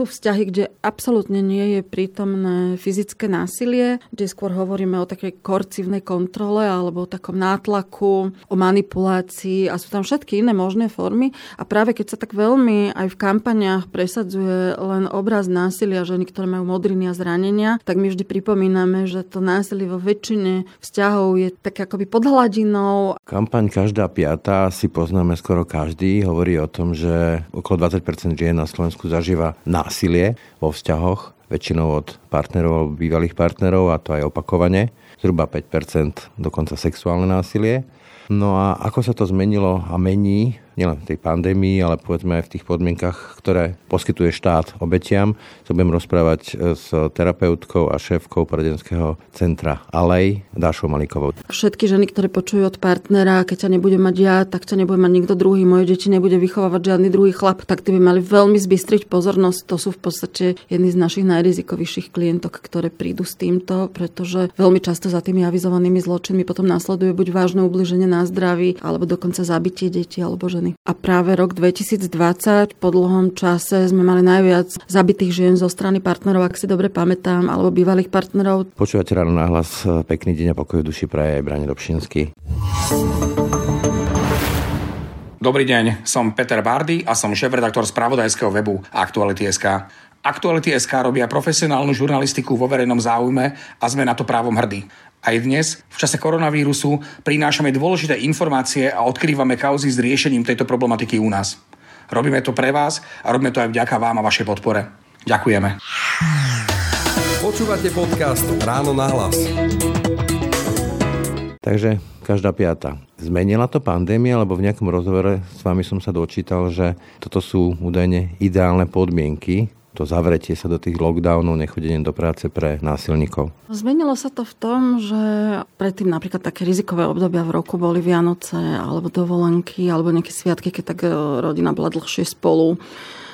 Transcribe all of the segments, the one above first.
sú vzťahy, kde absolútne nie je prítomné fyzické násilie, kde skôr hovoríme o takej korcívnej kontrole alebo o takom nátlaku, o manipulácii a sú tam všetky iné možné formy. A práve keď sa tak veľmi aj v kampaniách presadzuje len obraz násilia ženy, ktoré majú modriny a zranenia, tak my vždy pripomíname, že to násilie vo väčšine vzťahov je tak akoby pod hladinou. Kampaň Každá piata si poznáme skoro každý. Hovorí o tom, že okolo 20% žien na Slovensku zažíva násilie násilie vo vzťahoch, väčšinou od partnerov alebo bývalých partnerov, a to aj opakovane. Zhruba 5% dokonca sexuálne násilie. No a ako sa to zmenilo a mení nielen v tej pandémii, ale povedzme aj v tých podmienkach, ktoré poskytuje štát obetiam. Sa budem rozprávať e, s terapeutkou a šéfkou poradenského centra Alej, Dášou Malikovou. Všetky ženy, ktoré počujú od partnera, keď ťa nebude mať ja, tak ťa nebude mať nikto druhý, moje deti nebude vychovávať žiadny druhý chlap, tak ty by mali veľmi zbystriť pozornosť. To sú v podstate jedni z našich najrizikovejších klientok, ktoré prídu s týmto, pretože veľmi často za tými avizovanými zločinmi potom následuje buď vážne ubliženie na zdraví, alebo dokonca zabitie detí alebo ženy strany. A práve rok 2020 po dlhom čase sme mali najviac zabitých žien zo strany partnerov, ak si dobre pamätám, alebo bývalých partnerov. Počúvate ráno náhlas. Pekný deň a pokoj duši praje aj Brane Dobšinský. Dobrý deň, som Peter Bardy a som šéf-redaktor spravodajského webu Aktuality.sk. Aktuality.sk robia profesionálnu žurnalistiku vo verejnom záujme a sme na to právom hrdí. Aj dnes, v čase koronavírusu, prinášame dôležité informácie a odkrývame kauzy s riešením tejto problematiky u nás. Robíme to pre vás a robíme to aj vďaka vám a vašej podpore. Ďakujeme. Počúvate podcast Ráno na hlas. Takže každá piata. Zmenila to pandémia, lebo v nejakom rozhovore s vami som sa dočítal, že toto sú údajne ideálne podmienky to zavretie sa do tých lockdownov, nechodenie do práce pre násilníkov? Zmenilo sa to v tom, že predtým napríklad také rizikové obdobia v roku boli Vianoce alebo dovolenky alebo nejaké sviatky, keď tak e, rodina bola dlhšie spolu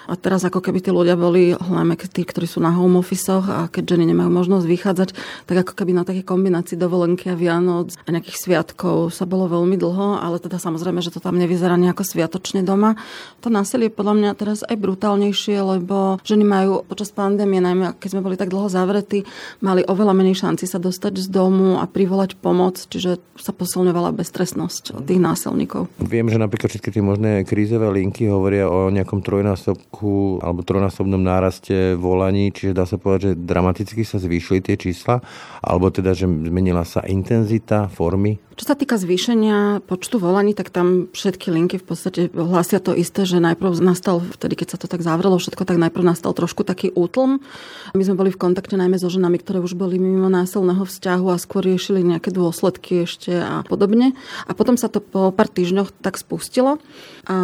a teraz ako keby tí ľudia boli, hlavne tí, ktorí sú na home office a keď ženy nemajú možnosť vychádzať, tak ako keby na také kombinácii dovolenky a Vianoc a nejakých sviatkov sa bolo veľmi dlho, ale teda samozrejme, že to tam nevyzerá nejako sviatočne doma. To násilie podľa mňa teraz aj brutálnejšie, lebo ženy majú počas pandémie, najmä keď sme boli tak dlho zavretí, mali oveľa menej šanci sa dostať z domu a privolať pomoc, čiže sa posilňovala beztrestnosť tých násilníkov. Viem, že napríklad všetky tie možné krízové linky hovoria o nejakom trojnásobku trojnásobku alebo trojnásobnom náraste volaní, čiže dá sa povedať, že dramaticky sa zvýšili tie čísla, alebo teda, že zmenila sa intenzita, formy čo sa týka zvýšenia počtu volaní, tak tam všetky linky v podstate hlásia to isté, že najprv nastal, vtedy keď sa to tak zavrelo všetko, tak najprv nastal trošku taký útlm. My sme boli v kontakte najmä so ženami, ktoré už boli mimo násilného vzťahu a skôr riešili nejaké dôsledky ešte a podobne. A potom sa to po pár týždňoch tak spustilo. A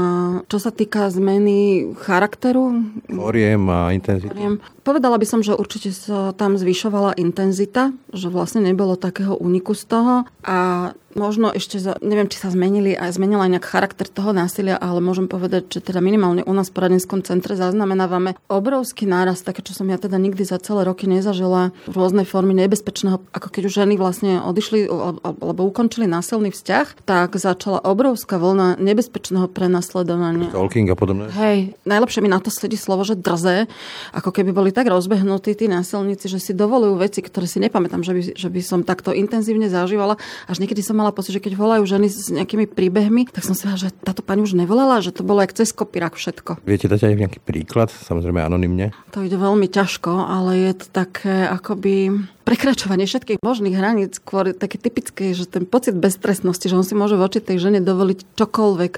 čo sa týka zmeny charakteru... Foriem a intenzity. Povedala by som, že určite sa tam zvyšovala intenzita, že vlastne nebolo takého úniku z toho a možno ešte, za, neviem, či sa zmenili a zmenila nejak charakter toho násilia, ale môžem povedať, že teda minimálne u nás v poradenskom centre zaznamenávame obrovský náraz, také, čo som ja teda nikdy za celé roky nezažila, rôznej formy nebezpečného, ako keď už ženy vlastne odišli alebo ukončili násilný vzťah, tak začala obrovská vlna nebezpečného prenasledovania. Stalking a podobne. Hej, najlepšie mi na to sedí slovo, že drze, ako keby boli tak rozbehnutí tí násilníci, že si dovolujú veci, ktoré si nepamätám, že by, že by som takto intenzívne zažívala. Až niekedy som mala pocit, že keď volajú ženy s nejakými príbehmi, tak som si že táto pani už nevolala, že to bolo jak cez kopírak všetko. Viete dať aj nejaký príklad, samozrejme anonymne? To ide veľmi ťažko, ale je to také akoby prekračovanie všetkých možných hraníc, skôr také typické, že ten pocit beztrestnosti, že on si môže voči tej žene dovoliť čokoľvek,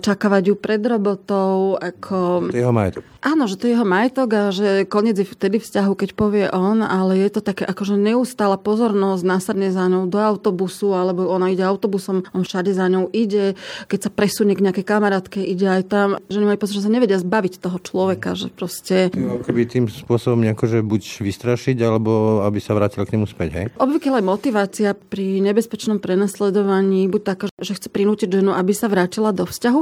čakávať ju pred robotou, ako... To je jeho majetok. Áno, že to je jeho majetok a že koniec je vtedy vzťahu, keď povie on, ale je to také akože neustála pozornosť, násadne za ňou do autobusu, alebo ona ide autobusom, on všade za ňou ide, keď sa presunie k nejakej kamarátke, ide aj tam. Ženy majú pocit, že sa nevedia zbaviť toho človeka, že proste... Keby tým spôsobom nejako, že buď vystrašiť, alebo aby sa vrátila k nemu späť, hej? Obvykle motivácia pri nebezpečnom prenasledovaní buď taká, že chce prinútiť ženu, aby sa vrátila do vzťahu.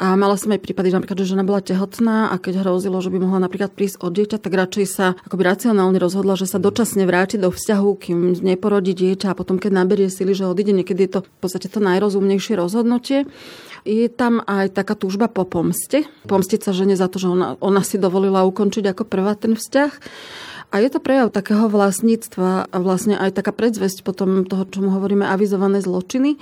A mala som aj prípady, že napríklad, že žena bola tehotná a keď hrozilo, že by mohla napríklad prísť od dieťa, tak radšej sa akoby racionálne rozhodla, že sa dočasne vráti do vzťahu, kým neporodí dieťa a potom, keď naberie sily, že odíde, niekedy je to v podstate to najrozumnejšie rozhodnutie. Je tam aj taká túžba po pomste. Pomstiť sa žene za to, že ona, ona si dovolila ukončiť ako prvá ten vzťah. A je to prejav takého vlastníctva a vlastne aj taká predzvesť potom toho, čo mu hovoríme avizované zločiny.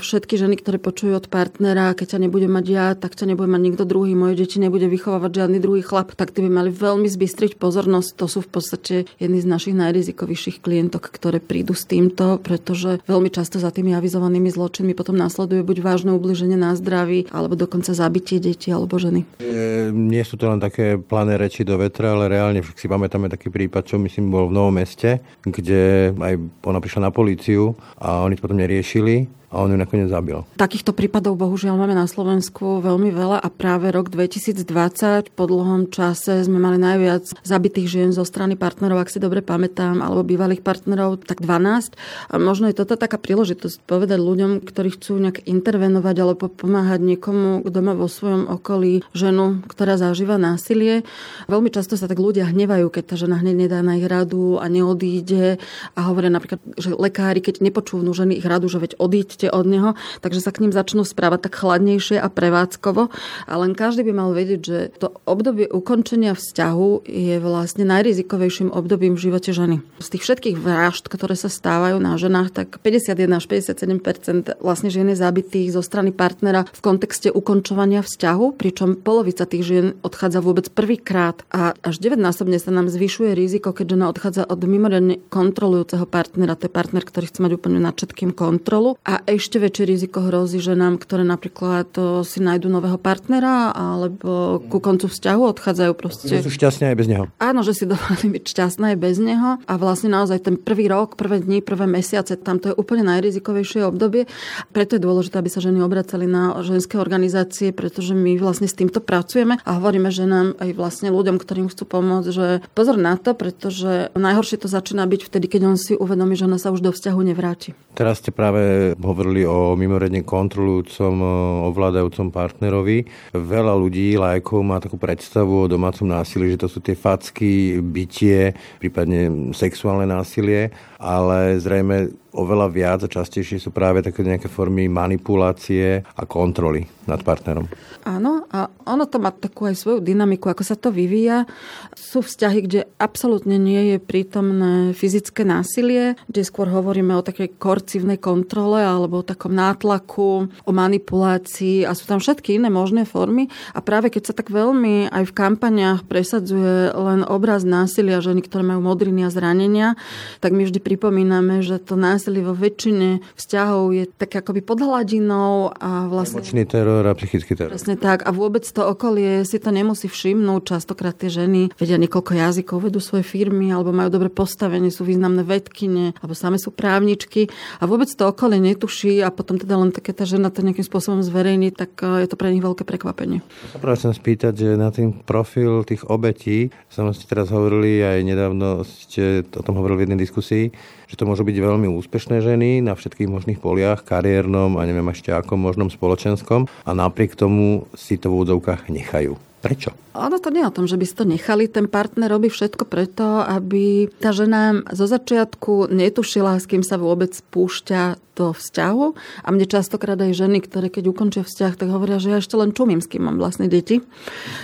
Všetky ženy, ktoré počujú od partnera, keď ťa nebude mať ja, tak ťa nebude mať nikto druhý, moje deti nebude vychovávať žiadny druhý chlap, tak ty by mali veľmi zbystriť pozornosť. To sú v podstate jedni z našich najrizikovejších klientok, ktoré prídu s týmto, pretože veľmi často za tými avizovanými zločinmi potom následuje buď vážne ubliženie na zdraví, alebo dokonca zabitie detí alebo ženy. E, nie sú to len také plané reči do vetra, ale reálne si pamätáme taký prípad prípad, čo myslím bol v Novom meste, kde aj ona prišla na políciu a oni to potom neriešili a on ju nakoniec zabil. Takýchto prípadov bohužiaľ máme na Slovensku veľmi veľa a práve rok 2020 po dlhom čase sme mali najviac zabitých žien zo strany partnerov, ak si dobre pamätám, alebo bývalých partnerov, tak 12. A možno je toto taká príležitosť povedať ľuďom, ktorí chcú nejak intervenovať alebo pomáhať niekomu, kto má vo svojom okolí ženu, ktorá zažíva násilie. Veľmi často sa tak ľudia hnevajú, keď tá žena hneď nedá na ich radu a neodíde a hovoria napríklad, že lekári, keď nepočúvnú ženy ich radu, že veď odíď odíďte od neho, takže sa k ním začnú správať tak chladnejšie a prevádzkovo. A len každý by mal vedieť, že to obdobie ukončenia vzťahu je vlastne najrizikovejším obdobím v živote ženy. Z tých všetkých vražd, ktoré sa stávajú na ženách, tak 51 až 57% vlastne žien je zabitých zo strany partnera v kontexte ukončovania vzťahu, pričom polovica tých žien odchádza vôbec prvýkrát a až 9-násobne sa nám zvyšuje riziko, keď žena odchádza od mimoriadne kontrolujúceho partnera. To je partner, ktorý chce mať úplne nad všetkým kontrolu. A ešte väčšie riziko hrozí ženám, ktoré napríklad to si nájdu nového partnera alebo ku koncu vzťahu odchádzajú proste. Že sú šťastné aj bez neho. Áno, že si dovolili byť šťastné aj bez neho a vlastne naozaj ten prvý rok, prvé dni, prvé mesiace, tam to je úplne najrizikovejšie obdobie. Preto je dôležité, aby sa ženy obracali na ženské organizácie, pretože my vlastne s týmto pracujeme a hovoríme ženám aj vlastne ľuďom, ktorým chcú pomôcť, že pozor na to, pretože najhoršie to začína byť vtedy, keď on si uvedomí, že ona sa už do vzťahu nevráti. Teraz ste práve hovorili o mimoriadne kontrolujúcom, e, ovládajúcom partnerovi. Veľa ľudí, lajkov má takú predstavu o domácom násilí, že to sú tie facky, bytie, prípadne sexuálne násilie, ale zrejme oveľa viac a častejšie sú práve také nejaké formy manipulácie a kontroly nad partnerom. Áno, a ono to má takú aj svoju dynamiku, ako sa to vyvíja. Sú vzťahy, kde absolútne nie je prítomné fyzické násilie, kde skôr hovoríme o takej korcivnej kontrole alebo o takom nátlaku, o manipulácii a sú tam všetky iné možné formy. A práve keď sa tak veľmi aj v kampaniách presadzuje len obraz násilia ženy, ktoré majú modriny a zranenia, tak my vždy pripomíname, že to násilie násilie vo väčšine vzťahov je tak akoby pod hladinou a vlastne... Emočný teror a psychický teror. Presne tak. A vôbec to okolie si to nemusí všimnúť. Častokrát tie ženy vedia niekoľko jazykov, vedú svoje firmy alebo majú dobre postavenie, sú významné vedkine alebo same sú právničky a vôbec to okolie netuší a potom teda len také tá žena to nejakým spôsobom zverejní, tak e, je to pre nich veľké prekvapenie. Sa chcem spýtať, že na tým profil tých obetí, som ste teraz hovorili, aj nedávno ste o tom hovorili v jednej diskusii, že to môžu byť veľmi úspešné ženy na všetkých možných poliach, kariérnom a neviem ešte akom možnom spoločenskom a napriek tomu si to v úvodzovkách nechajú. Prečo? Ono to nie je o tom, že by si to nechali. Ten partner robí všetko preto, aby tá žena zo začiatku netušila, s kým sa vôbec púšťa do vzťahu. A mne častokrát aj ženy, ktoré keď ukončia vzťah, tak hovoria, že ja ešte len čumím, s kým mám vlastne deti.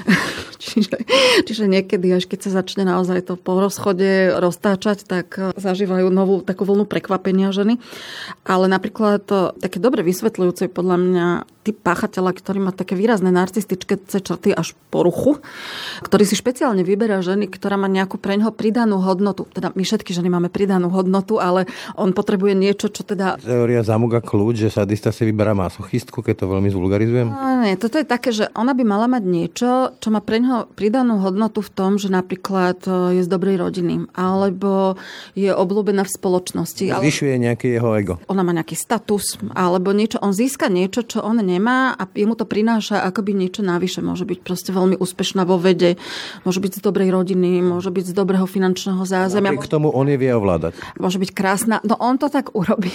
čiže, čiže niekedy, až keď sa začne naozaj to po rozchode roztáčať, tak zažívajú novú takú vlnu prekvapenia ženy. Ale napríklad to také dobre vysvetľujúce podľa mňa typ páchateľa, ktorý má také výrazné narcistické črty až poruchu, ktorý si špeciálne vyberá ženy, ktorá má nejakú preňho pridanú hodnotu. Teda my všetky ženy máme pridanú hodnotu, ale on potrebuje niečo, čo teda... Teória zamuga kľúč, že sadista si vyberá masochistku, keď to veľmi zvulgarizujem? No, nie, toto je také, že ona by mala mať niečo, čo má preňho pridanú hodnotu v tom, že napríklad e, je z dobrej rodiny, alebo je obľúbená v spoločnosti. Zvyšuje nejaký jeho ego. Ona má nejaký status, alebo niečo, on získa niečo, čo on nemá a jemu to prináša akoby niečo navyše. Môže byť proste veľmi úspešná vo vede, môže byť z dobrej rodiny, môže byť z dobrého finančného zázemia. K tomu on je vie ovládať. Môže byť krásna. No on to tak urobí.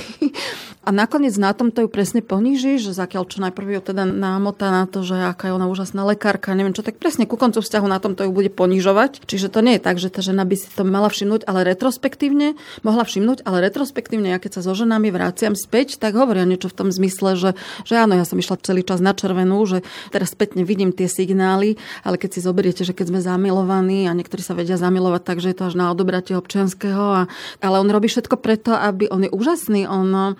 A nakoniec na tom to ju presne poníži, že zakiaľ čo najprv ju teda námota na to, že aká je ona úžasná lekárka, neviem čo, tak presne ku koncu vzťahu na tom to ju bude ponižovať. Čiže to nie je tak, že tá žena by si to mala všimnúť, ale retrospektívne, mohla všimnúť, ale retrospektívne, ja keď sa so ženami vraciam späť, tak hovoria niečo v tom zmysle, že, že áno, ja som išla celý čas na červenú, že teraz spätne vidím tie signály, ale keď si zoberiete, že keď sme zamilovaní a niektorí sa vedia zamilovať tak, že je to až na odobratie občianského, a, ale on robí všetko preto, aby on je úžasný, on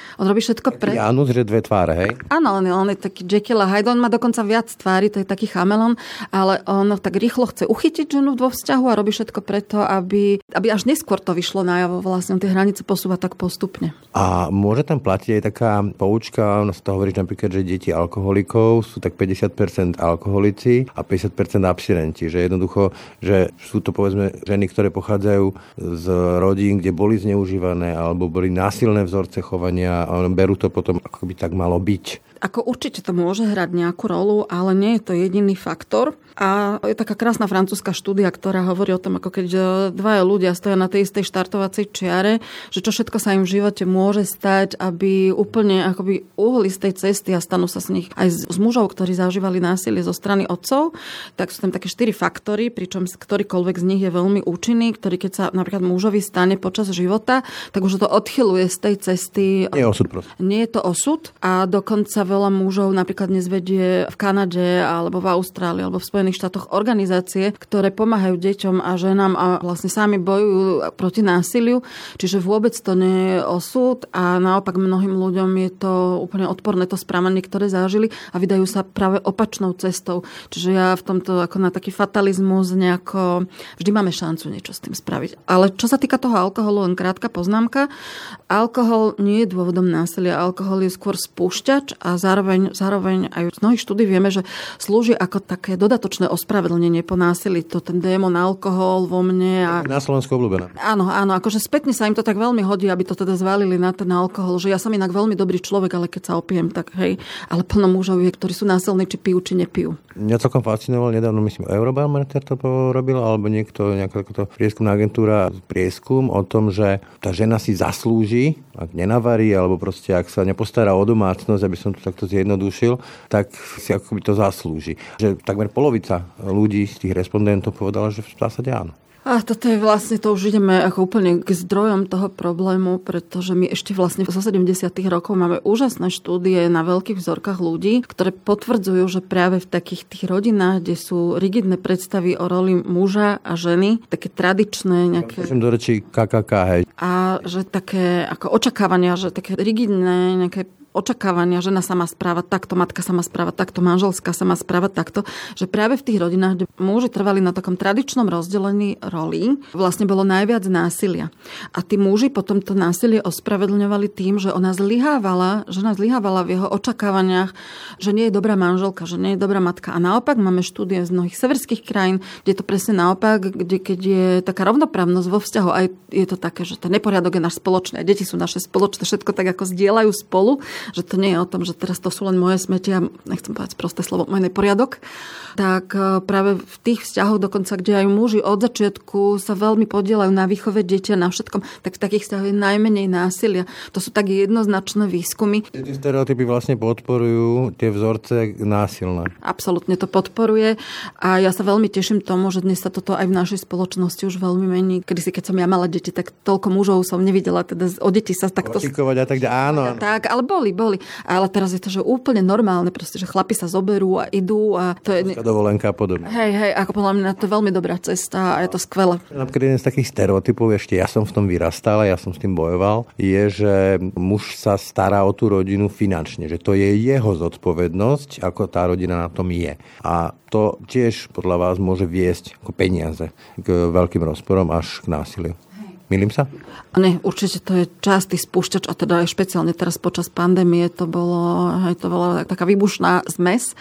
on robí všetko pre... Janus, že dve tváre, hej? Áno, on on je taký Jekyll a Hyde. On má dokonca viac tvári, to je taký chamelon, ale on tak rýchlo chce uchytiť ženu vo vzťahu a robí všetko preto, aby, aby až neskôr to vyšlo najavo. Vlastne on tie hranice posúva tak postupne. A môže tam platiť aj taká poučka, ono sa to hovorí napríklad, že deti alkoholikov sú tak 50% alkoholici a 50% abstinenti. Že jednoducho, že sú to povedzme ženy, ktoré pochádzajú z rodín, kde boli zneužívané alebo boli násilné vzorce chovania berú to potom, ako by tak malo byť. Ako určite to môže hrať nejakú rolu, ale nie je to jediný faktor. A je taká krásna francúzska štúdia, ktorá hovorí o tom, ako keď e, dvaja ľudia stoja na tej istej štartovacej čiare, že čo všetko sa im v živote môže stať, aby úplne akoby uhli z tej cesty a stanú sa z nich aj z mužov, ktorí zažívali násilie zo strany otcov, tak sú tam také štyri faktory, pričom ktorýkoľvek z nich je veľmi účinný, ktorý keď sa napríklad mužovi stane počas života, tak už to odchyluje z tej cesty. Nie je osud. Nie je to osud a dokonca veľa mužov napríklad nezvedie v Kanade alebo v Austrálii alebo v Spojených štátoch organizácie, ktoré pomáhajú deťom a ženám a vlastne sami bojujú proti násiliu. Čiže vôbec to nie je osud a naopak mnohým ľuďom je to úplne odporné to správanie, ktoré zažili a vydajú sa práve opačnou cestou. Čiže ja v tomto ako na taký fatalizmus nejako vždy máme šancu niečo s tým spraviť. Ale čo sa týka toho alkoholu, len krátka poznámka. Alkohol nie je dôvodom násilia. Alkohol je skôr spúšťač a zároveň, zároveň aj z mnohých štúdí vieme, že slúži ako také dodatočné ospravedlnenie po násilí. To ten démon alkohol vo mne. A... Na Slovensku obľúbená. Áno, áno, akože spätne sa im to tak veľmi hodí, aby to teda zvalili na ten alkohol, že ja som inak veľmi dobrý človek, ale keď sa opijem, tak hej, ale plno mužov je, ktorí sú násilní, či pijú, či nepijú. Mňa celkom fascinoval nedávno, myslím, Eurobarometer to robil, alebo niekto, nejaká takáto prieskumná agentúra, prieskum o tom, že tá žena si zaslúži, ak nenavarí, alebo proste ak sa nepostará o domácnosť, aby som to takto zjednodušil, tak si akoby to zaslúži. Že takmer polovica ľudí z tých respondentov povedala, že v zásade áno. A toto je vlastne, to už ideme ako úplne k zdrojom toho problému, pretože my ešte vlastne zo 70. rokov máme úžasné štúdie na veľkých vzorkách ľudí, ktoré potvrdzujú, že práve v takých tých rodinách, kde sú rigidné predstavy o roli muža a ženy, také tradičné nejaké... do reči KKK, hej. A že také ako očakávania, že také rigidné nejaké očakávania, žena sa má správať takto, matka sa má správať takto, manželská sa má správať takto, že práve v tých rodinách, kde muži trvali na takom tradičnom rozdelení roli, vlastne bolo najviac násilia. A tí muži potom to násilie ospravedlňovali tým, že ona zlyhávala, žena zlyhávala v jeho očakávaniach, že nie je dobrá manželka, že nie je dobrá matka. A naopak máme štúdie z mnohých severských krajín, kde je to presne naopak, kde keď je taká rovnoprávnosť vo vzťahu, aj je to také, že ten neporiadok je náš spoločný, deti sú naše spoločné, všetko tak ako zdieľajú spolu, že to nie je o tom, že teraz to sú len moje smetia, nechcem povedať prosté slovo, môj neporiadok, tak e, práve v tých vzťahoch dokonca, kde aj muži od začiatku sa veľmi podielajú na výchove dieťa, na všetkom, tak v takých vzťahoch je najmenej násilia. To sú tak jednoznačné výskumy. Tie stereotypy vlastne podporujú tie vzorce násilné. Absolutne to podporuje a ja sa veľmi teším tomu, že dnes sa toto aj v našej spoločnosti už veľmi mení. Kedy si, keď som ja mala deti, tak toľko mužov som nevidela, teda o deti sa takto... a tak áno, áno. Tak, ale boli, boli. Ale teraz je to, že úplne normálne, proste, že chlapi sa zoberú a idú a to je... dovolenka a podobne. Hej, hej, ako podľa mňa to je veľmi dobrá cesta a je to skvelé. Napríklad jeden z takých stereotypov, ešte ja som v tom vyrastal a ja som s tým bojoval, je, že muž sa stará o tú rodinu finančne, že to je jeho zodpovednosť, ako tá rodina na tom je. A to tiež podľa vás môže viesť ako peniaze k veľkým rozporom až k násiliu. Milím sa? A nie, určite to je častý spúšťač a teda aj špeciálne teraz počas pandémie to bolo, hej, to bola taká výbušná zmes.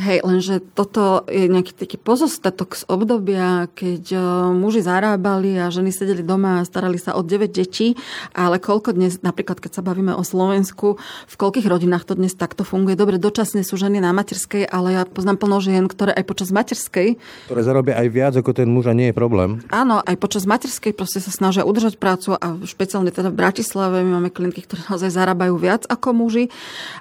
Hej, lenže toto je nejaký taký pozostatok z obdobia, keď uh, muži zarábali a ženy sedeli doma a starali sa o 9 detí, ale koľko dnes, napríklad keď sa bavíme o Slovensku, v koľkých rodinách to dnes takto funguje. Dobre, dočasne sú ženy na materskej, ale ja poznám plno žien, ktoré aj počas materskej... Ktoré zarobia aj viac ako ten muž a nie je problém. Áno, aj počas materskej proste sa snažia udržať prácu a špeciálne teda v Bratislave my máme klientky, ktoré naozaj zarábajú viac ako muži,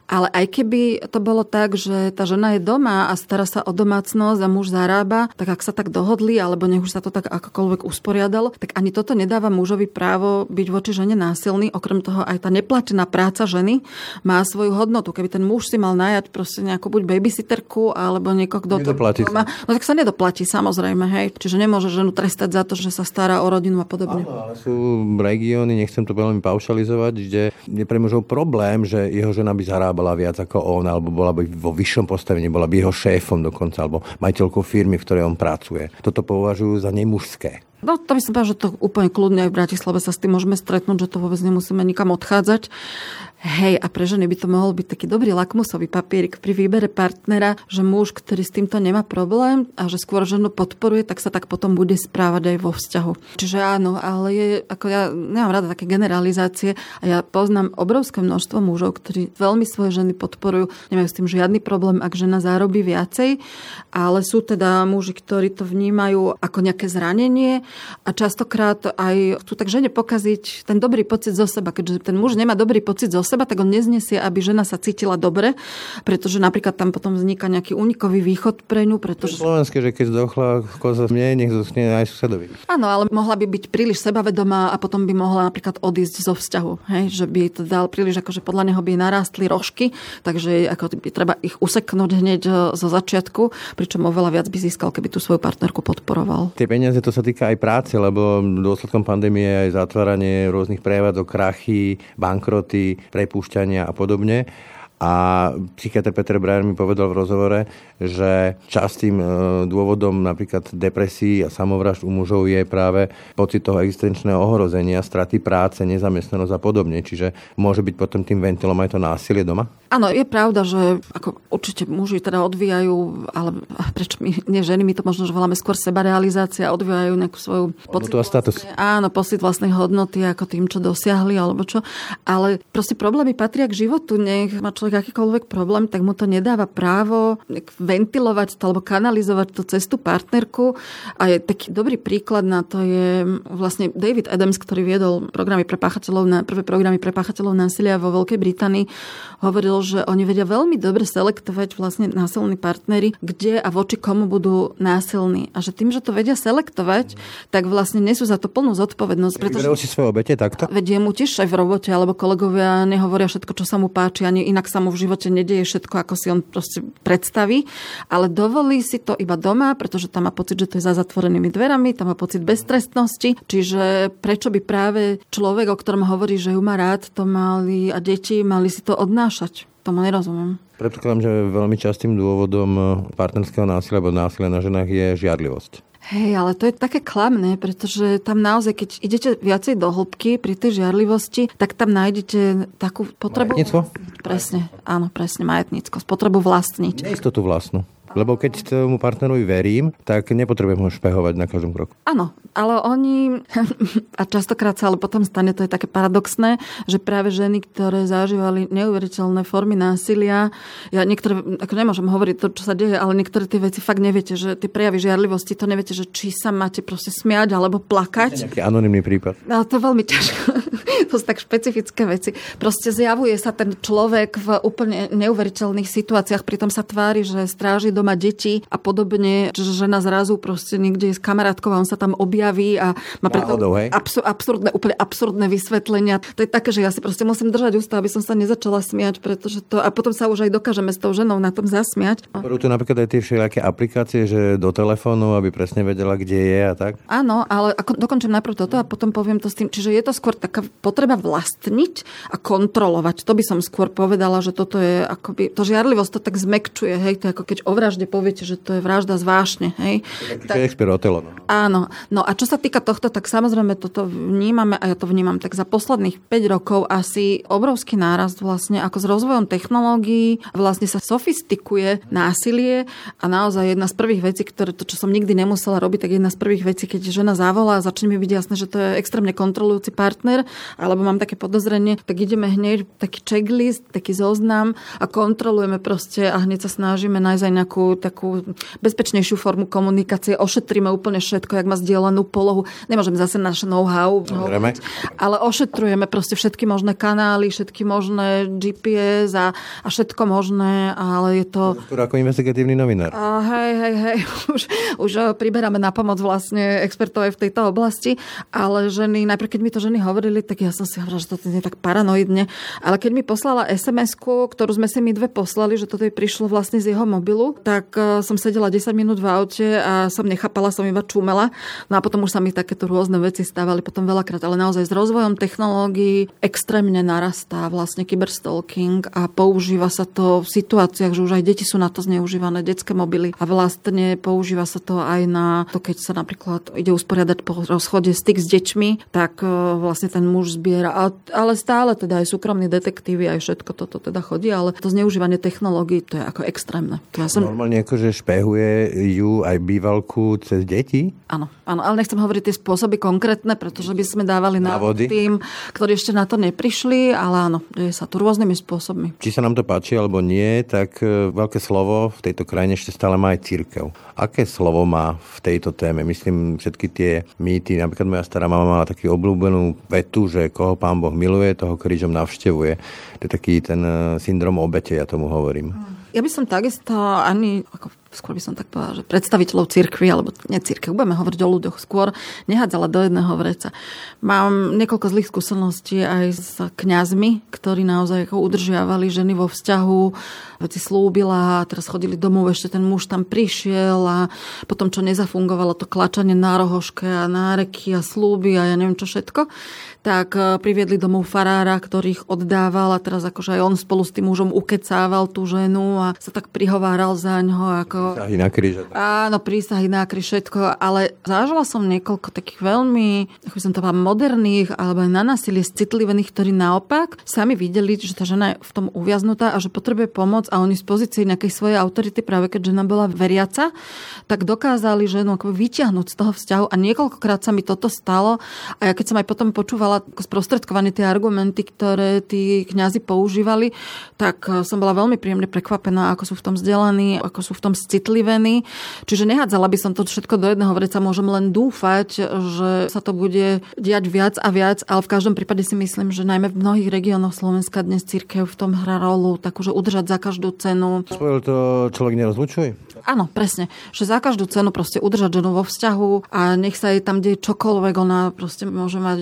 ale aj keby to bolo tak, že tá žena je doma, doma a stará sa o domácnosť a muž zarába, tak ak sa tak dohodli, alebo nech už sa to tak akokoľvek usporiadalo, tak ani toto nedáva mužovi právo byť voči žene násilný. Okrem toho aj tá neplatená práca ženy má svoju hodnotu. Keby ten muž si mal najať proste nejakú buď babysitterku alebo niekoho, kto to má, no tak sa nedoplatí, samozrejme, hej. Čiže nemôže ženu trestať za to, že sa stará o rodinu a podobne. Áno, ale sú regióny, nechcem to veľmi paušalizovať, kde je pre mužov problém, že jeho žena by zarábala viac ako on, alebo bola by vo vyššom postavení, bola by jeho šéfom dokonca, alebo majiteľkou firmy, v ktorej on pracuje. Toto považujú za nemužské. No to by som povedal, že to úplne kľudne aj v Bratislave sa s tým môžeme stretnúť, že to vôbec nemusíme nikam odchádzať. Hej, a pre ženy by to mohol byť taký dobrý lakmusový papierik pri výbere partnera, že muž, ktorý s týmto nemá problém a že skôr ženu podporuje, tak sa tak potom bude správať aj vo vzťahu. Čiže áno, ale je, ako ja nemám rada také generalizácie a ja poznám obrovské množstvo mužov, ktorí veľmi svoje ženy podporujú, nemajú s tým žiadny problém, ak žena zárobí viacej, ale sú teda muži, ktorí to vnímajú ako nejaké zranenie a častokrát aj chcú tak žene pokaziť ten dobrý pocit zo seba, keďže ten muž nemá dobrý pocit zo seba, tak on neznesie, aby žena sa cítila dobre, pretože napríklad tam potom vzniká nejaký únikový východ pre ňu. Pretože... Slovenské, že keď zdochla koza mne, nech zoschne aj susedovi. Áno, ale mohla by byť príliš sebavedomá a potom by mohla napríklad odísť zo vzťahu. Hej? Že by to dal príliš, akože podľa neho by narástli rožky, takže ako by treba ich useknúť hneď e, zo začiatku, pričom oveľa viac by získal, keby tú svoju partnerku podporoval. Tie peniaze to sa týka aj práce, lebo dôsledkom pandémie je aj zatváranie rôznych prevádzok, krachy, bankroty, prepúšťania a podobne. A psychiatr Peter Brajer mi povedal v rozhovore, že častým e, dôvodom napríklad depresí a samovražd u mužov je práve pocit toho existenčného ohrozenia, straty práce, nezamestnanosť a podobne. Čiže môže byť potom tým ventilom aj to násilie doma? Áno, je pravda, že ako určite muži teda odvíjajú, ale prečo my, nie ženy, my to možno že voláme skôr sebarealizácia, odvíjajú nejakú svoju pocit a status. Áno, pocit vlastnej hodnoty ako tým, čo dosiahli alebo čo. Ale proste problémy patria k životu. Nech má človek človek akýkoľvek problém, tak mu to nedáva právo ventilovať to alebo kanalizovať to cez tú partnerku. A je taký dobrý príklad na to je vlastne David Adams, ktorý viedol programy pre páchateľov, na, prvé programy pre páchateľov násilia vo Veľkej Británii, hovoril, že oni vedia veľmi dobre selektovať vlastne násilní partnery, kde a voči komu budú násilní. A že tým, že to vedia selektovať, tak vlastne nesú za to plnú zodpovednosť. Pretože... si svoje obete takto? Vedie mu tiež aj v robote, alebo kolegovia nehovoria všetko, čo sa mu páči, ani inak sa sa mu v živote nedieje všetko, ako si on proste predstaví, ale dovolí si to iba doma, pretože tam má pocit, že to je za zatvorenými dverami, tam má pocit beztrestnosti, čiže prečo by práve človek, o ktorom hovorí, že ju má rád, to mali a deti mali si to odnášať. Tomu nerozumiem. Predpokladám, že veľmi častým dôvodom partnerského násilia alebo násilia na ženách je žiadlivosť. Hej, ale to je také klamné, pretože tam naozaj, keď idete viacej do hĺbky pri tej žiarlivosti, tak tam nájdete takú potrebu... Majetníctvo? Presne, áno, presne, majetníctvo. Potrebu vlastniť. Neistotu vlastnú. Lebo keď tomu partnerovi verím, tak nepotrebujem ho špehovať na každom kroku. Áno, ale oni, a častokrát sa ale potom stane, to je také paradoxné, že práve ženy, ktoré zažívali neuveriteľné formy násilia, ja niektoré, ako nemôžem hovoriť to, čo sa deje, ale niektoré tie veci fakt neviete, že tie prejavy žiarlivosti, to neviete, že či sa máte proste smiať alebo plakať. Nejaký anonimný prípad. Ale to je veľmi ťažko. to sú tak špecifické veci. Proste zjavuje sa ten človek v úplne neuveriteľných situáciách, pritom sa tvári, že stráži doma deti a podobne, že žena zrazu proste niekde je s kamarátkou a on sa tam objaví a má preto absur- absurdné, úplne absurdné vysvetlenia. To je také, že ja si proste musím držať ústa, aby som sa nezačala smiať, pretože to... A potom sa už aj dokážeme s tou ženou na tom zasmiať. Budú tu napríklad aj tie všelijaké aplikácie, že do telefónu, aby presne vedela, kde je a tak? Áno, ale ako, dokončím najprv toto a potom poviem to s tým. Čiže je to skôr taká potreba vlastniť a kontrolovať. To by som skôr povedala, že toto je akoby... To žiarlivosť to tak zmekčuje, hej, to je ako keď ovraždí vražde poviete, že to je vražda zvášne. Hej? Tak, expert otelo. No. Áno. No a čo sa týka tohto, tak samozrejme toto vnímame, a ja to vnímam, tak za posledných 5 rokov asi obrovský nárast vlastne, ako s rozvojom technológií vlastne sa sofistikuje násilie a naozaj jedna z prvých vecí, ktoré to, čo som nikdy nemusela robiť, tak jedna z prvých vecí, keď žena zavolá a začne mi byť jasné, že to je extrémne kontrolujúci partner, alebo mám také podozrenie, tak ideme hneď taký checklist, taký zoznam a kontrolujeme proste a hneď sa snažíme nájsť aj nejakú takú bezpečnejšiu formu komunikácie, ošetríme úplne všetko, jak má zdieľanú polohu. Nemôžem zase naše know-how, hovoriť, ale ošetrujeme proste všetky možné kanály, všetky možné GPS a, a všetko možné, ale je to... Skoro ako investigatívny novinár. A hej, hej, hej, už, už eh, priberáme na pomoc vlastne expertov aj v tejto oblasti, ale ženy, najprv keď mi to ženy hovorili, tak ja som si hovorila, že to nie tak paranoidne, ale keď mi poslala sms ktorú sme si my dve poslali, že toto jej prišlo vlastne z jeho mobilu, tak eh, som sedela 10 minút v aute a som nechápala, som iba čumela. No a potom už sa mi takéto rôzne veci stávali potom veľakrát, ale naozaj s rozvojom technológií extrémne narastá vlastne kyberstalking a používa sa to v situáciách, že už aj deti sú na to zneužívané, detské mobily a vlastne používa sa to aj na to, keď sa napríklad ide usporiadať po rozchode styk s deťmi, tak e, vlastne ten muž zbiera, ale stále teda aj súkromní detektívy, aj všetko toto teda chodí, ale to zneužívanie technológií, to je ako extrémne. To ja som... Normálne akože špehuje ju aj bývalku cez deti? Áno, áno, ale nechcem hovoriť tie spôsoby konkrétne, pretože by sme dávali na tým, ktorí ešte na to neprišli, ale áno, deje sa to rôznymi spôsobmi. Či sa nám to páči alebo nie, tak e, veľké slovo v tejto krajine ešte stále má aj církev. Aké slovo má v tejto téme? Myslím, všetky tie mýty, napríklad moja stará mama mala taký obľúbenú vetu, že koho pán Boh miluje, toho krížom navštevuje. To je taký ten e, syndrom obete, ja tomu hovorím. Ja by som takisto ani, ako skôr by som tak povedala, že predstaviteľov cirkvi, alebo nie cirkvi, budeme hovoriť o ľuďoch skôr, nehádzala do jedného vreca. Mám niekoľko zlých skúseností aj s kňazmi, ktorí naozaj ako udržiavali ženy vo vzťahu, veci slúbila a teraz chodili domov, ešte ten muž tam prišiel a potom, čo nezafungovalo to klačanie na rohoške a náreky a slúby a ja neviem čo všetko, tak e, priviedli domov farára, ktorých oddával a teraz akože aj on spolu s tým mužom ukecával tú ženu a sa tak prihováral za ňo ako Prísahy na kríž. Áno, prísahy na kríž, všetko, ale zažila som niekoľko takých veľmi, ako by som to povedala, moderných alebo aj na násilie citlivených, ktorí naopak sami videli, že tá žena je v tom uviaznutá a že potrebuje pomoc a oni z pozície nejakej svojej autority, práve keď žena bola veriaca, tak dokázali ženu ako vyťahnuť z toho vzťahu a niekoľkokrát sa mi toto stalo a ja keď som aj potom počúvala sprostredkované tie argumenty, ktoré tí kňazi používali, tak som bola veľmi príjemne prekvapená, ako sú v tom vzdelaní, ako sú v tom citlivení. Čiže nehádzala by som to všetko do jedného vreca. Môžem len dúfať, že sa to bude diať viac a viac, ale v každom prípade si myslím, že najmä v mnohých regiónoch Slovenska dnes církev v tom hrá rolu, takúže udržať za každú cenu. Spojil to človek nerozlučuje? Áno, presne. Že za každú cenu proste udržať ženu vo vzťahu a nech sa jej tam deje čokoľvek, ona proste môže mať,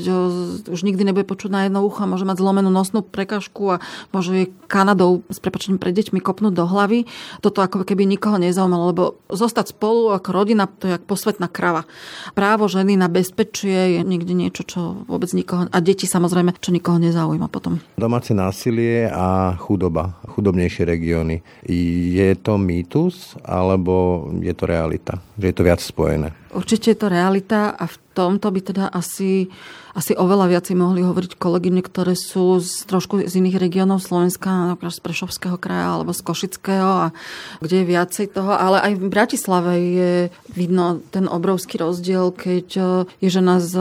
už nikdy nebude počuť na jedno ucho, môže mať zlomenú nosnú prekažku a môže jej Kanadou s prepačením pred deťmi kopnúť do hlavy. Toto ako keby nikoho nezaujímalo, lebo zostať spolu ako rodina, to je ako posvetná krava. Právo ženy na bezpečie je niekde niečo, čo vôbec nikoho, a deti samozrejme, čo nikoho nezaujíma potom. Domáce násilie a chudoba, chudobnejšie regióny. Je to mýtus, ale alebo je to realita? Že je to viac spojené? Určite je to realita a v tomto by teda asi, asi oveľa viac mohli hovoriť kolegyne, ktoré sú z, trošku z iných regiónov Slovenska, napríklad z Prešovského kraja alebo z Košického, a kde je viacej toho. Ale aj v Bratislave je vidno ten obrovský rozdiel, keď e, je žena z,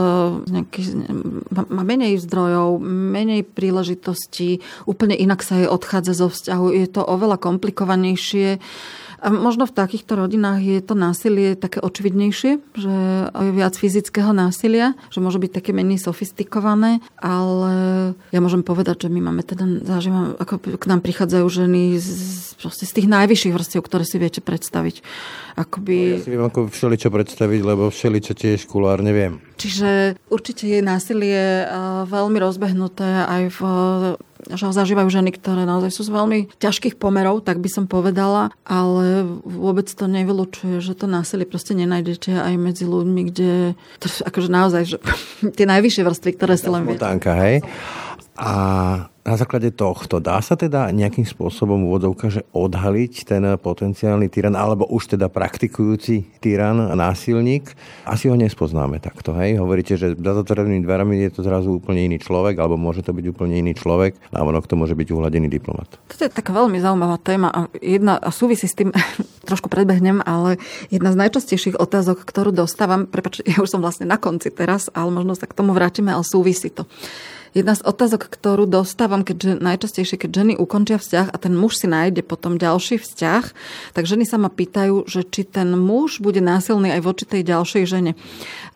nejakých, má menej zdrojov, menej príležitostí, úplne inak sa jej odchádza zo vzťahu. Je to oveľa komplikovanejšie a možno v takýchto rodinách je to násilie také očividnejšie, že je viac fyzického násilia, že môže byť také menej sofistikované, ale ja môžem povedať, že my máme teda, zažívam, ako k nám prichádzajú ženy z, z tých najvyšších vrstiev, ktoré si viete predstaviť. Akoby... Ja si viem ako všeličo predstaviť, lebo všeličo tiež kulár neviem. Čiže určite je násilie veľmi rozbehnuté aj v zažívajú ženy, ktoré naozaj sú z veľmi ťažkých pomerov, tak by som povedala, ale vôbec to nevylučuje, že to násilie proste nenájdete aj medzi ľuďmi, kde akože naozaj, že tie najvyššie vrstvy, ktoré si len viete. hej? A na základe tohto dá sa teda nejakým spôsobom úvodzovka, že odhaliť ten potenciálny tyran, alebo už teda praktikujúci tyran, násilník? Asi ho nespoznáme takto, hej? Hovoríte, že za zatvorenými dverami je to zrazu úplne iný človek, alebo môže to byť úplne iný človek, a ono to môže byť uhladený diplomat. Toto je taká veľmi zaujímavá téma a, jedna, a súvisí s tým, trošku predbehnem, ale jedna z najčastejších otázok, ktorú dostávam, prepač, ja už som vlastne na konci teraz, ale možno sa k tomu vrátime, ale súvisí to. Jedna z otázok, ktorú dostávam, keďže najčastejšie, keď ženy ukončia vzťah a ten muž si nájde potom ďalší vzťah, tak ženy sa ma pýtajú, že či ten muž bude násilný aj voči tej ďalšej žene.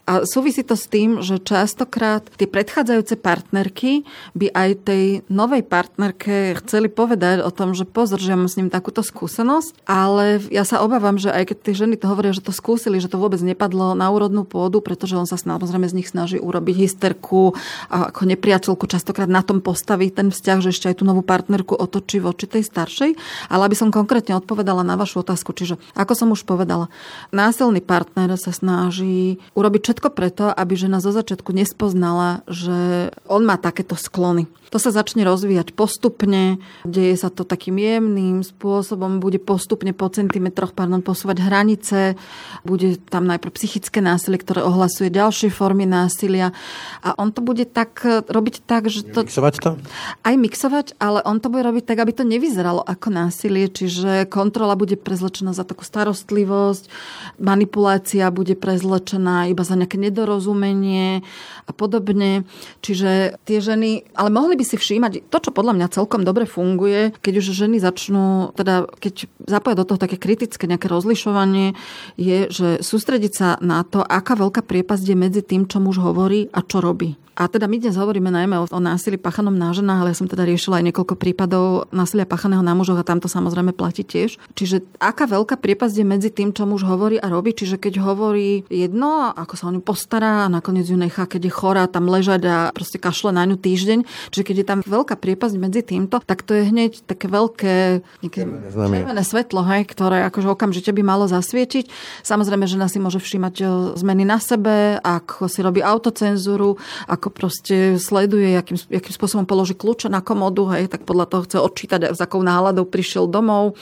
A súvisí to s tým, že častokrát tie predchádzajúce partnerky by aj tej novej partnerke chceli povedať o tom, že pozor, že ja mám s ním takúto skúsenosť, ale ja sa obávam, že aj keď tie ženy to hovoria, že to skúsili, že to vôbec nepadlo na úrodnú pôdu, pretože on sa samozrejme z nich snaží urobiť hysterku a ako nepriateľku častokrát na tom postaví ten vzťah, že ešte aj tú novú partnerku otočí voči tej staršej. Ale aby som konkrétne odpovedala na vašu otázku, čiže ako som už povedala, násilný partner sa snaží urobiť všetko preto, aby žena zo začiatku nespoznala, že on má takéto sklony. To sa začne rozvíjať postupne, deje sa to takým jemným spôsobom, bude postupne po centimetroch pardon, posúvať hranice, bude tam najprv psychické násilie, ktoré ohlasuje ďalšie formy násilia a on to bude tak robiť tak, že to... Mixovať to? Aj mixovať, ale on to bude robiť tak, aby to nevyzeralo ako násilie, čiže kontrola bude prezlečená za takú starostlivosť, manipulácia bude prezlečená iba za nejaké nedorozumenie a podobne. Čiže tie ženy, ale mohli by si všímať, to, čo podľa mňa celkom dobre funguje, keď už ženy začnú, teda keď zapoja do toho také kritické nejaké rozlišovanie, je, že sústrediť sa na to, aká veľká priepasť je medzi tým, čo muž hovorí a čo robí. A teda my dnes hovoríme najmä o, násilí páchanom na ženách, ale ja som teda riešila aj niekoľko prípadov násilia páchaného na mužoch a tam to samozrejme platí tiež. Čiže aká veľká priepasť je medzi tým, čo muž hovorí a robí. Čiže keď hovorí jedno, ako sa o ňu postará a nakoniec ju nechá, keď je chorá, tam ležať a proste kašle na ňu týždeň. Čiže keď je tam veľká priepasť medzi týmto, tak to je hneď také veľké červené svetlo, hej, ktoré akože okamžite by malo zasvietiť. Samozrejme, žena si môže všímať zmeny na sebe, ako si robí autocenzúru, ako ako proste sleduje, akým, akým spôsobom položí kľúče na komodu, hej, tak podľa toho chce odčítať, s akou náladou prišiel domov.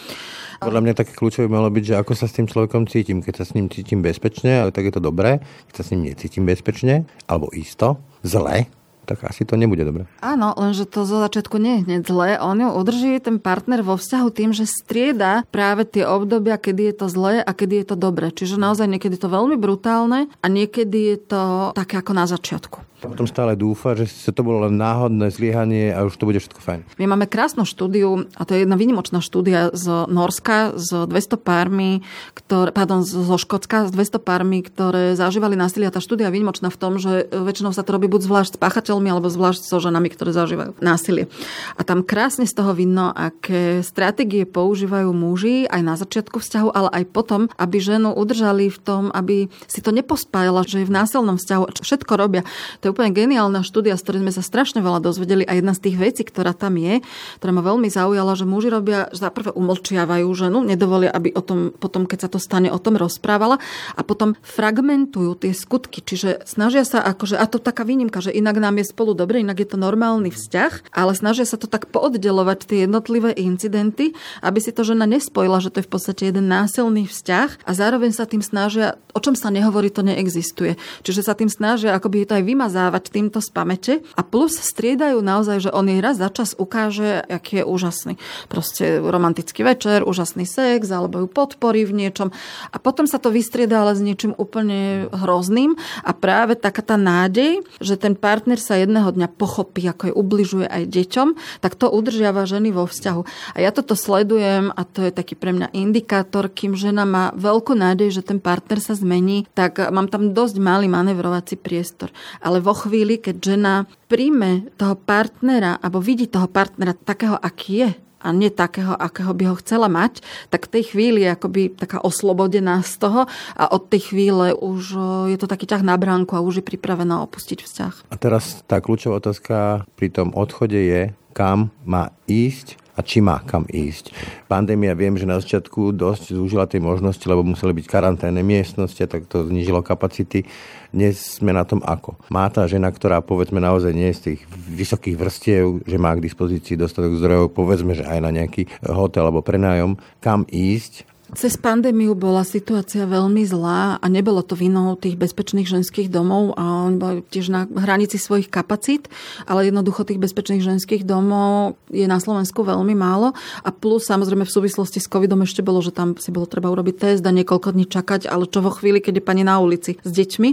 Podľa mňa také kľúčové malo byť, že ako sa s tým človekom cítim. Keď sa s ním cítim bezpečne, ale tak je to dobré. Keď sa s ním necítim bezpečne, alebo isto, zle, tak asi to nebude dobre. Áno, lenže to zo začiatku nie je hneď zlé. On ju udrží ten partner vo vzťahu tým, že strieda práve tie obdobia, kedy je to zlé a kedy je to dobré. Čiže naozaj niekedy je to veľmi brutálne a niekedy je to také ako na začiatku. Potom stále dúfa, že sa to bolo len náhodné zlyhanie a už to bude všetko fajn. My máme krásnu štúdiu, a to je jedna výnimočná štúdia z Norska s 200 pármi, ktoré, pardon, zo Škótska s 200 pármi, ktoré zažívali násilie. A tá štúdia je výnimočná v tom, že väčšinou sa to robí buď zvlášť s páchateľmi, alebo zvlášť so ženami, ktoré zažívajú násilie. A tam krásne z toho vidno, aké stratégie používajú muži aj na začiatku vzťahu, ale aj potom, aby ženu udržali v tom, aby si to nepospájala, že je v násilnom vzťahu. Všetko robia. To je úplne geniálna štúdia, z ktorej sme sa strašne veľa dozvedeli a jedna z tých vecí, ktorá tam je, ktorá ma veľmi zaujala, že muži robia, že za prvé umlčiavajú ženu, nedovolia, aby o tom, potom, keď sa to stane, o tom rozprávala a potom fragmentujú tie skutky, čiže snažia sa akože, a to taká výnimka, že inak nám je spolu dobre, inak je to normálny vzťah, ale snažia sa to tak pooddelovať tie jednotlivé incidenty, aby si to žena nespojila, že to je v podstate jeden násilný vzťah a zároveň sa tým snažia, o čom sa nehovorí, to neexistuje. Čiže sa tým snažia akoby to aj vymazávať týmto z pamäte a plus striedajú naozaj, že on jej raz za čas ukáže, aký je úžasný. Proste romantický večer, úžasný sex, alebo ju podporí v niečom. A potom sa to vystrieda ale s niečím úplne hrozným a práve taká tá nádej, že ten partner sa jedného dňa pochopí, ako je ubližuje aj deťom, tak to udržiava ženy vo vzťahu. A ja toto sledujem a to je taký pre mňa indikátor, kým žena má veľkú nádej, že ten partner sa zmení, tak mám tam dosť malý manevrovací priestor. Ale vo chvíli, keď žena príjme toho partnera alebo vidí toho partnera takého, aký je, a nie takého, akého by ho chcela mať, tak v tej chvíli je akoby taká oslobodená z toho a od tej chvíle už je to taký ťah na bránku a už je pripravená opustiť vzťah. A teraz tá kľúčová otázka pri tom odchode je, kam má ísť a či má kam ísť. Pandémia viem, že na začiatku dosť zúžila tie možnosti, lebo museli byť karanténne miestnosti, tak to znižilo kapacity. Dnes sme na tom ako. Má tá žena, ktorá povedzme naozaj nie je z tých vysokých vrstiev, že má k dispozícii dostatok zdrojov, povedzme, že aj na nejaký hotel alebo prenájom, kam ísť cez pandémiu bola situácia veľmi zlá a nebolo to vinou tých bezpečných ženských domov a oni boli tiež na hranici svojich kapacít, ale jednoducho tých bezpečných ženských domov je na Slovensku veľmi málo a plus samozrejme v súvislosti s covidom ešte bolo, že tam si bolo treba urobiť test a niekoľko dní čakať, ale čo vo chvíli, keď je pani na ulici s deťmi.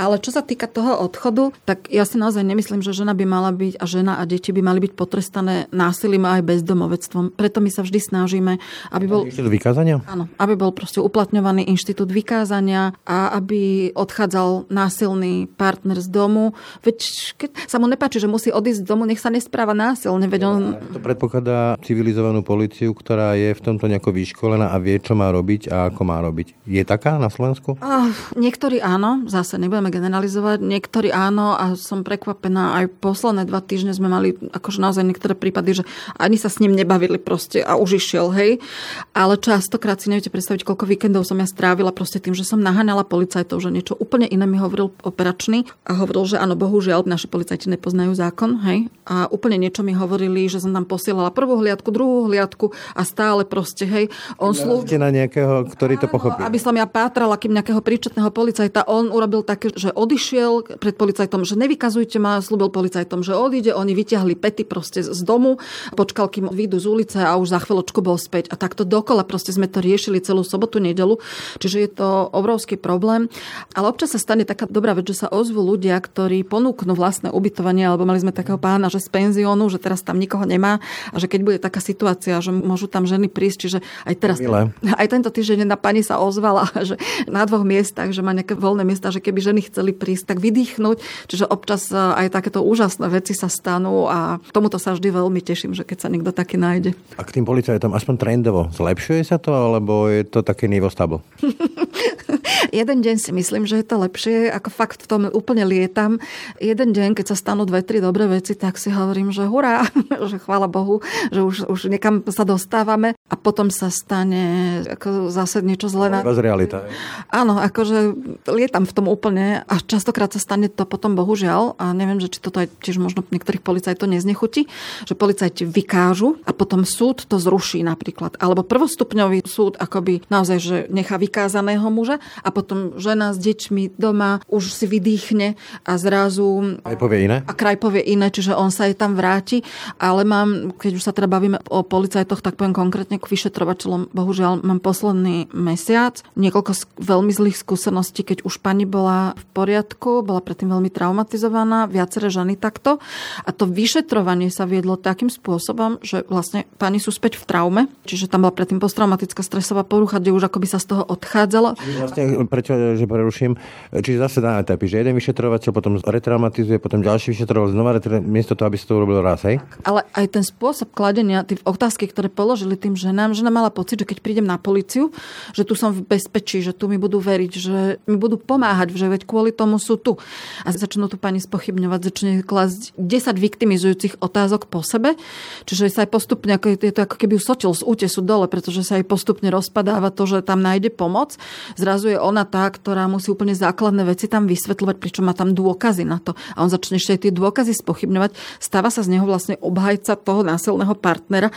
Ale čo sa týka toho odchodu, tak ja si naozaj nemyslím, že žena by mala byť a žena a deti by mali byť potrestané násilím a aj bezdomovectvom. Preto my sa vždy snažíme, aby bol... Vykázania? Áno, aby bol proste uplatňovaný inštitút vykázania a aby odchádzal násilný partner z domu. Veď keď sa mu nepáči, že musí odísť z domu, nech sa nespráva násilne. Veď on... To predpokladá civilizovanú policiu, ktorá je v tomto nejako vyškolená a vie, čo má robiť a ako má robiť. Je taká na Slovensku? Uh, niektorí áno, zase nebudeme generalizovať. Niektorí áno a som prekvapená. Aj posledné dva týždne sme mali akože naozaj niektoré prípady, že ani sa s ním nebavili proste a už išiel, hej. Ale častokrát Častokrát si neviete predstaviť, koľko víkendov som ja strávila proste tým, že som naháňala policajtov, že niečo úplne iné mi hovoril operačný a hovoril, že áno, bohužiaľ, naši policajti nepoznajú zákon, hej. A úplne niečo mi hovorili, že som tam posielala prvú hliadku, druhú hliadku a stále proste, hej. On slú... na nejakého, ktorý to pochopí. Aby som ja pátrala, kým nejakého príčetného policajta, on urobil také, že odišiel pred policajtom, že nevykazujte ma, slúbil policajtom, že odíde, oni vyťahli pety proste z domu, počkal, kým vyjdu z ulice a už za chvíľočku bol späť. A takto dokola proste sme to riešili celú sobotu, nedelu. Čiže je to obrovský problém. Ale občas sa stane taká dobrá vec, že sa ozvú ľudia, ktorí ponúknú vlastné ubytovanie, alebo mali sme takého pána, že z penziónu, že teraz tam nikoho nemá a že keď bude taká situácia, že môžu tam ženy prísť, čiže aj teraz, Milé. aj tento týždeň na pani sa ozvala, že na dvoch miestach, že má nejaké voľné miesta, že keby ženy chceli prísť, tak vydýchnuť. Čiže občas e, aj takéto úžasné veci sa stanú a tomuto sa vždy veľmi teším, že keď sa niekto taký nájde. A k tým policajtom aspoň trendovo zlepšuje sa to, alebo je to také stable? Jeden deň si myslím, že je to lepšie, ako fakt v tom úplne lietam. Jeden deň, keď sa stanú dve, tri dobré veci, tak si hovorím, že hurá, že chvála Bohu, že už, už niekam sa dostávame a potom sa stane ako zase niečo zlé. Na... realita. Áno, akože lietam v tom úplne a častokrát sa stane to potom bohužiaľ a neviem, že či toto aj tiež možno niektorých policajtov neznechutí, že policajti vykážu a potom súd to zruší napríklad. Alebo prvostupňový súd akoby naozaj, že nechá vykázaného muža a potom žena s deťmi doma už si vydýchne a zrazu... Aj povie iné? A kraj povie iné, čiže on sa aj tam vráti. Ale mám, keď už sa teda bavíme o policajtoch, tak poviem konkrétne k vyšetrovateľom. Bohužiaľ, mám posledný mesiac niekoľko veľmi zlých skúseností, keď už pani bola v poriadku, bola predtým veľmi traumatizovaná, viaceré ženy takto. A to vyšetrovanie sa viedlo takým spôsobom, že vlastne pani sú späť v traume, čiže tam bola predtým posttraumatická stresová porucha, kde už akoby sa z toho odchádzalo. Vlastne prečo, že preruším, čiže zase na etapy, že jeden vyšetrovateľ potom retraumatizuje, potom ďalší vyšetrovateľ znova retraumatizuje, miesto toho, aby sa to urobil raz, hej? Ale aj ten spôsob kladenia, tie otázky, ktoré položili tým ženám, žena mala pocit, že keď prídem na policiu, že tu som v bezpečí, že tu mi budú veriť, že mi budú pomáhať, že veď kvôli tomu sú tu. A začnú tu pani spochybňovať, začne klasť 10 viktimizujúcich otázok po sebe, čiže sa aj postupne, ako je to ako keby sotil z útesu dole, pretože sa aj postupne rozpadáva to, že tam nájde pomoc. Zrazu je ona tá, ktorá musí úplne základné veci tam vysvetľovať, pričom má tam dôkazy na to. A on začne ešte tie dôkazy spochybňovať. Stáva sa z neho vlastne obhajca toho násilného partnera.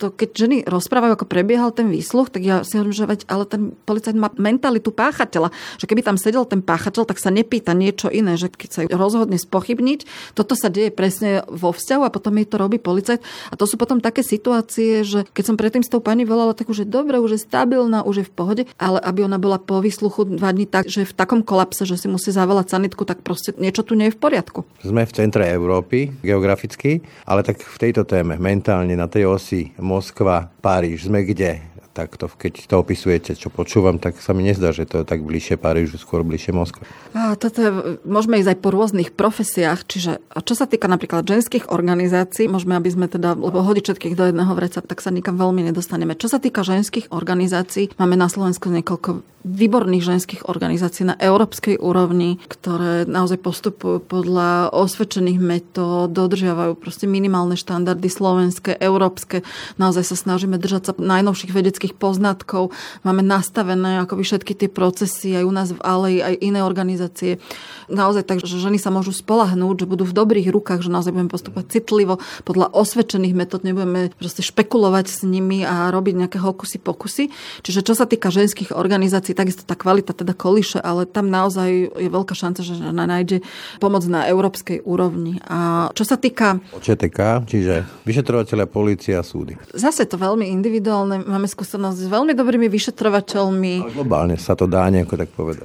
To, keď ženy rozprávajú, ako prebiehal ten výsluch, tak ja si hovorím, že veď, ale ten policajt má mentalitu páchateľa. Že keby tam sedel ten páchateľ, tak sa nepýta niečo iné, že keď sa rozhodne spochybniť, toto sa deje presne vo vzťahu a potom jej to robí policajt. A to sú potom také situácie, že keď som predtým s tou pani volala, tak už je dobre, už je stabilná, už je v pohode, ale aby ona bola po výsluchu dva dní tak, že v takom kolapse, že si musí zavolať sanitku, tak proste niečo tu nie je v poriadku. Sme v centre Európy geograficky, ale tak v tejto téme mentálne na tej osi Moskva, Paríž, sme kde? Tak to, keď to opisujete, čo počúvam, tak sa mi nezdá, že to je tak bližšie Parížu, skôr bližšie Moskve. A toto je, môžeme ísť aj po rôznych profesiách, čiže a čo sa týka napríklad ženských organizácií, môžeme, aby sme teda, lebo hodiť všetkých do jedného vreca, tak sa nikam veľmi nedostaneme. Čo sa týka ženských organizácií, máme na Slovensku niekoľko výborných ženských organizácií na európskej úrovni, ktoré naozaj postupujú podľa osvedčených metód, dodržiavajú proste minimálne štandardy slovenské, európske. Naozaj sa snažíme držať sa najnovších vedeckých poznatkov. Máme nastavené akoby všetky tie procesy aj u nás v Alei, aj iné organizácie. Naozaj tak, že ženy sa môžu spolahnúť, že budú v dobrých rukách, že naozaj budeme postupovať citlivo podľa osvedčených metód, nebudeme proste špekulovať s nimi a robiť nejaké hokusy pokusy. Čiže čo sa týka ženských organizácií, takisto tá kvalita teda kolíše, ale tam naozaj je veľká šanca, že žena nájde pomoc na európskej úrovni. A čo sa týka... ČTK, čiže vyšetrovateľia, policia, súdy. Zase to veľmi individuálne. Máme skúsenosť s veľmi dobrými vyšetrovateľmi. Ale globálne sa to dá nejako tak povedať.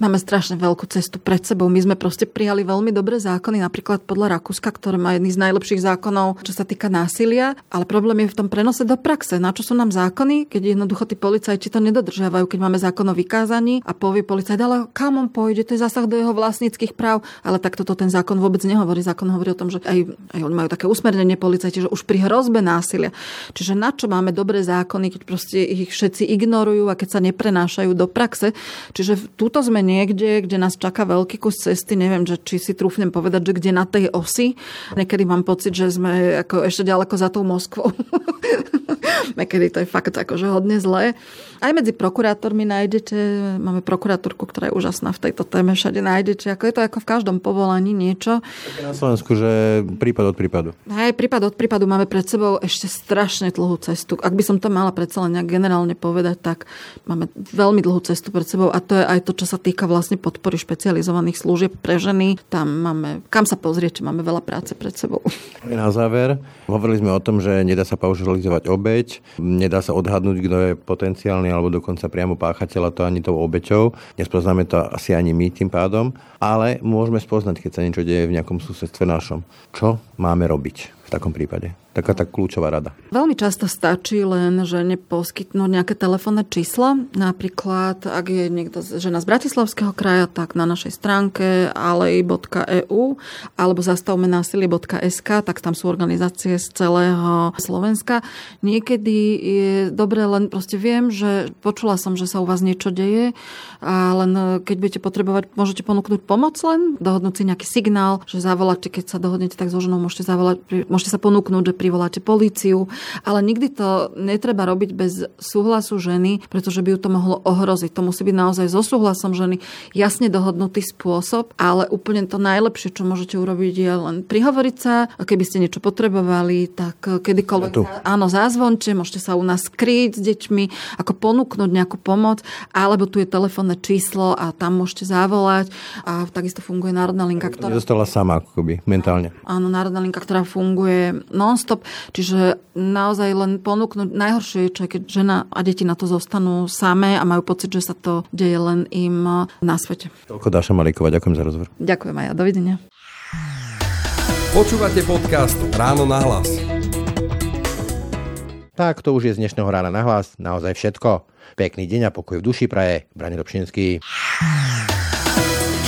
Máme strašne veľkú cestu pred sebou. My sme proste prijali veľmi dobré zákony, napríklad podľa Rakúska, ktoré má jedný z najlepších zákonov, čo sa týka násilia, ale problém je v tom prenose do praxe. Na čo sú nám zákony, keď jednoducho tí policajti to nedodržiavajú, keď máme zákon o vykázaní a povie policajt, ale kam on pôjde, to je zásah do jeho vlastníckých práv, ale tak toto ten zákon vôbec nehovorí. Zákon hovorí o tom, že aj, aj oni majú také usmernenie policajti, že už pri hrozbe násilia. Čiže na čo máme dobré zákony, keď proste ich všetci ignorujú a keď sa neprenášajú do praxe. Čiže túto sme niekde, kde nás čaká veľký kus cesty, neviem, že či si trúfnem povedať, že kde na tej osi. Niekedy mám pocit, že sme ako ešte ďaleko za tou Moskvou. Niekedy to je fakt akože hodne zlé. Aj medzi prokurátormi nájdete, máme prokurátorku, ktorá je úžasná v tejto téme, všade nájdete, ako je to ako v každom povolaní niečo. Na Slovensku, že prípad od prípadu. Hej, prípad od prípadu máme pred sebou ešte strašne dlhú cestu. Ak by som to mala predsa len nejak generálne povedať, tak máme veľmi dlhú cestu pred sebou a to je aj to, čo sa týka vlastne podpory špecializovaných služieb pre ženy. Tam máme, kam sa pozrieť, máme veľa práce pred sebou. Na záver, hovorili sme o tom, že nedá sa paušalizovať obeď, nedá sa odhadnúť, kto je potenciálny alebo dokonca priamo páchateľa, to ani tou obeťou. Nespoznáme to asi ani my tým pádom, ale môžeme spoznať, keď sa niečo deje v nejakom susedstve našom. Čo máme robiť v takom prípade? Taká tá kľúčová rada? Veľmi často stačí len, že neposkytnúť nejaké telefónne číslo. Napríklad, ak je niekto žena z Bratislavského kraja, tak na našej stránke alej.eu alebo zastavme násilie.sk, tak tam sú organizácie z celého Slovenska. Niekedy je dobre, len proste viem, že počula som, že sa u vás niečo deje a len keď budete potrebovať, môžete ponúknuť pomoc len, dohodnúť si nejaký signál, že zavoláte, keď sa dohodnete tak so ženou, môžete zavolať, môžete sa ponúknuť, že privoláte políciu, ale nikdy to netreba robiť bez súhlasu ženy, pretože by ju to mohlo ohroziť. To musí byť naozaj so súhlasom ženy. Jasne dohodnutý spôsob, ale úplne to najlepšie, čo môžete urobiť, je len prihovoriť sa, a keby ste niečo potrebovali, tak kedykoľvek ja áno, zázvonte, môžete sa u nás skryť s deťmi, ako ponúknuť nejakú pomoc, alebo tu je telefónne číslo a tam môžete zavolať. A takisto funguje národná linka, ktorá... Nedostala sama akoby mentálne. Áno, národná linka, ktorá funguje non non-stop. Čiže naozaj len ponúknuť najhoršie je, čo keď žena a deti na to zostanú samé a majú pocit, že sa to deje len im na svete. Toľko Dáša Malíková, ďakujem za rozhovor. Ďakujem aj ja, dovidenia. Počúvate podcast Ráno na hlas. Tak to už je z dnešného rána na hlas naozaj všetko. Pekný deň a pokoj v duši praje. Brani Dobšinský.